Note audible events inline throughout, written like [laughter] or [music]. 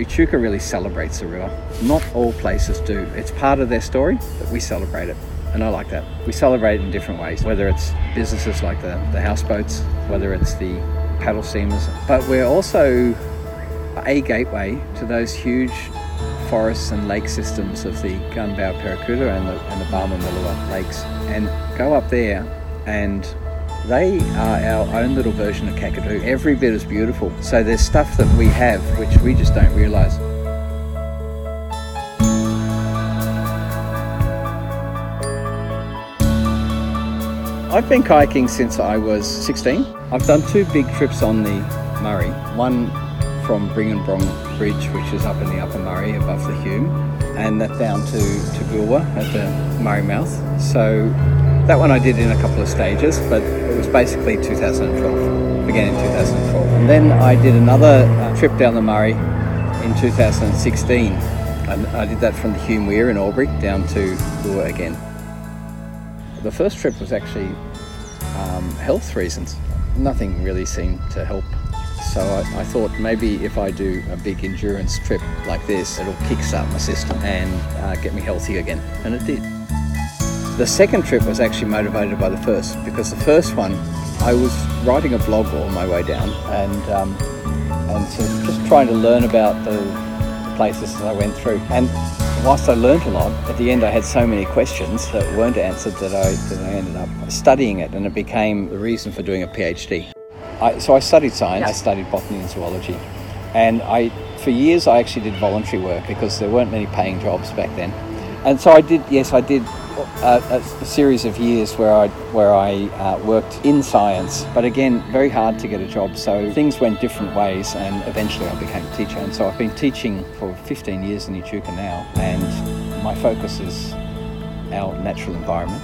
Echuca really celebrates the river. Not all places do. It's part of their story, but we celebrate it. And I like that. We celebrate it in different ways, whether it's businesses like the, the houseboats, whether it's the paddle steamers, but we're also a gateway to those huge forests and lake systems of the Gunbower Perricoota and the, and the Barmah lakes and go up there and they are our own little version of Kakadu, every bit as beautiful. So there's stuff that we have which we just don't realise. I've been kayaking since I was 16. I've done two big trips on the Murray. One from Bringenbrong Bridge, which is up in the Upper Murray above the Hume, and that down to, to at the Murray mouth. So that one I did in a couple of stages, but it was basically 2012, began in 2012. And then I did another uh, trip down the Murray in 2016. And I did that from the Hume Weir in Albury down to Goolwa again. The first trip was actually um, health reasons. Nothing really seemed to help so I, I, thought maybe if I do a big endurance trip like this, it'll kickstart my system and uh, get me healthy again. And it did. The second trip was actually motivated by the first because the first one, I was writing a blog on my way down and um, and so just trying to learn about the, the places that I went through. And whilst I learned a lot, at the end I had so many questions that weren't answered that I, that I ended up studying it and it became the reason for doing a PhD. I, so I studied science. I studied botany and zoology, and I for years I actually did voluntary work because there weren't many paying jobs back then. And so I did. Yes, I did a, a, series of years where I where I uh, worked in science, but again, very hard to get a job. So things went different ways, and eventually I became a teacher. And so I've been teaching for 15 years in Echuca now, and my focus is our natural environment.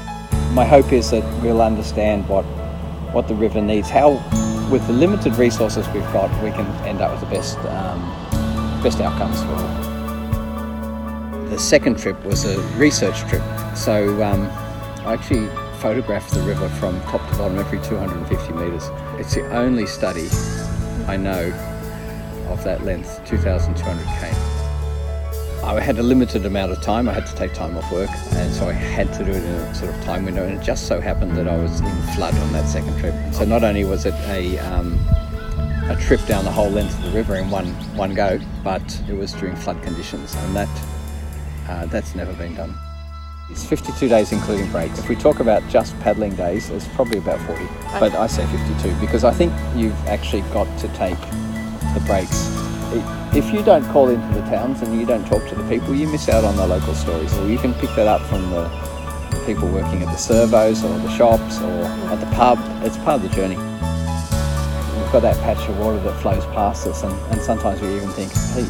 My hope is that we'll understand what what the river needs, how with the limited resources we've got, we can end up with the best, um, best outcomes for all. The second trip was a research trip. So um, I actually photographed the river from top to bottom every 250 metres. It's the only study I know of that length, 2,200 km. I had a limited amount of time. I had to take time off work, and so I had to do it in a sort of time window. And it just so happened that I was in flood on that second trip. So not only was it a um, a trip down the whole length of the river in one one go, but it was during flood conditions, and that uh, that's never been done. It's 52 days including breaks. If we talk about just paddling days, it's probably about 40. But I say 52 because I think you've actually got to take the breaks if you don't call into the towns and you don't talk to the people, you miss out on the local stories. Or you can pick that up from the, people working at the servos or the shops or at the pub. It's part of the journey. We've got that patch of water that flows past us, and, and sometimes we even think, hey,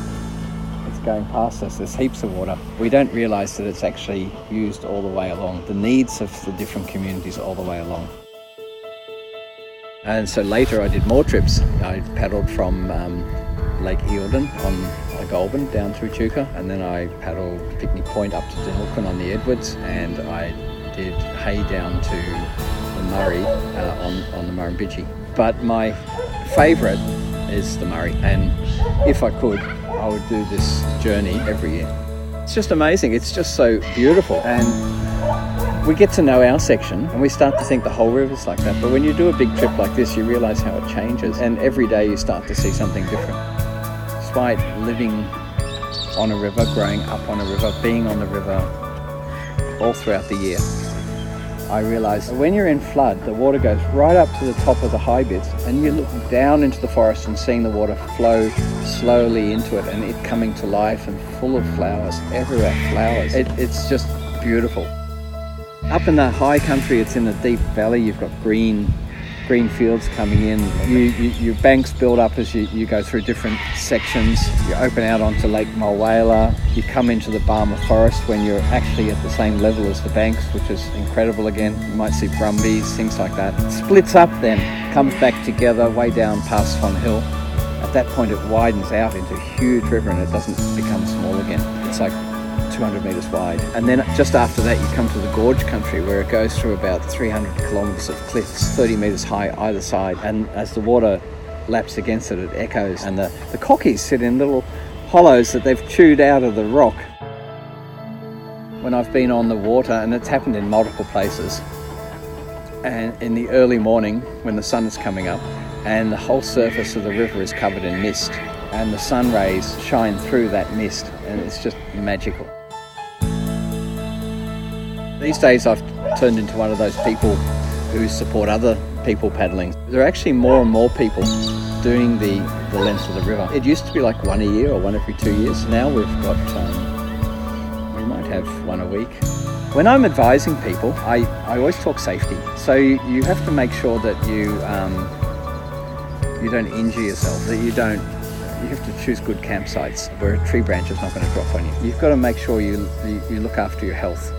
going past us. There's heaps of water. We don't realise that it's actually used all the way along. The needs of the different communities all the way along. And so later I did more trips. I paddled from um, Lake Eildon on the Goulburn down through Echuca, and then I paddled Picnic Point up to Deniliquin on the Edwards, and I did Hay down to the Murray uh, on, on the Murrumbidgee. But my favourite is the Murray, and if I could, I would do this journey every year. It's just amazing. It's just so beautiful, and we get to know our section and we start to think the whole river's like that. But when you do a big trip like this, you realize how it changes, and every day you start to see something different despite living on a river, growing up on a river, being on the river all throughout the year, I realised when you're in flood, the water goes right up to the top of the high bits, and you look down into the forest and seeing the water flow slowly into it and it coming to life and full of flowers, everywhere flowers. It, it's just beautiful. Up in the high country, it's in a deep valley, you've got green green fields coming in. You, you, your banks build up as you, you go through different sections. You open out onto Lake Mulwala. You come into the Barmah Forest when you're actually at the same level as the banks, which is incredible again. You might see brumbies, things like that. It splits up then, comes back together way down past Swan Hill. At that point it widens out into a huge river and it doesn't become small again. It's like 200 metres wide. And then just after that, you come to the gorge country where it goes through about 300 kilometres of cliffs, 30 metres high either side. And as the water laps against it, it echoes. And the, the cockies sit in little hollows that they've chewed out of the rock. When I've been on the water, and it's happened in multiple places, and in the early morning when the sun is coming up, and the whole surface of the river is covered in mist, and the sun rays shine through that mist, and it's just magical. These days, I've turned into one of those people who support other people paddling. There are actually more and more people doing the, the length of the river. It used to be like one a year or one every two years. Now we've got, um, we might have one a week. When I'm advising people, I, I always talk safety. So you, have to make sure that you, um, you don't injure yourself, that you don't you have to choose good campsites where a tree branch is not going to drop on you. You've got to make sure you, you, you look after your health.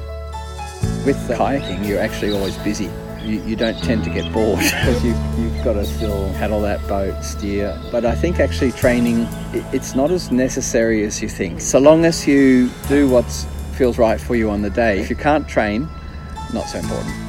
With kayaking, you're actually always busy. You, you don't tend to get bored because [laughs] you, you've got to still paddle that boat, steer. But I think actually training, it, it's not as necessary as you think. So long as you do what feels right for you on the day. If you can't train, not so important.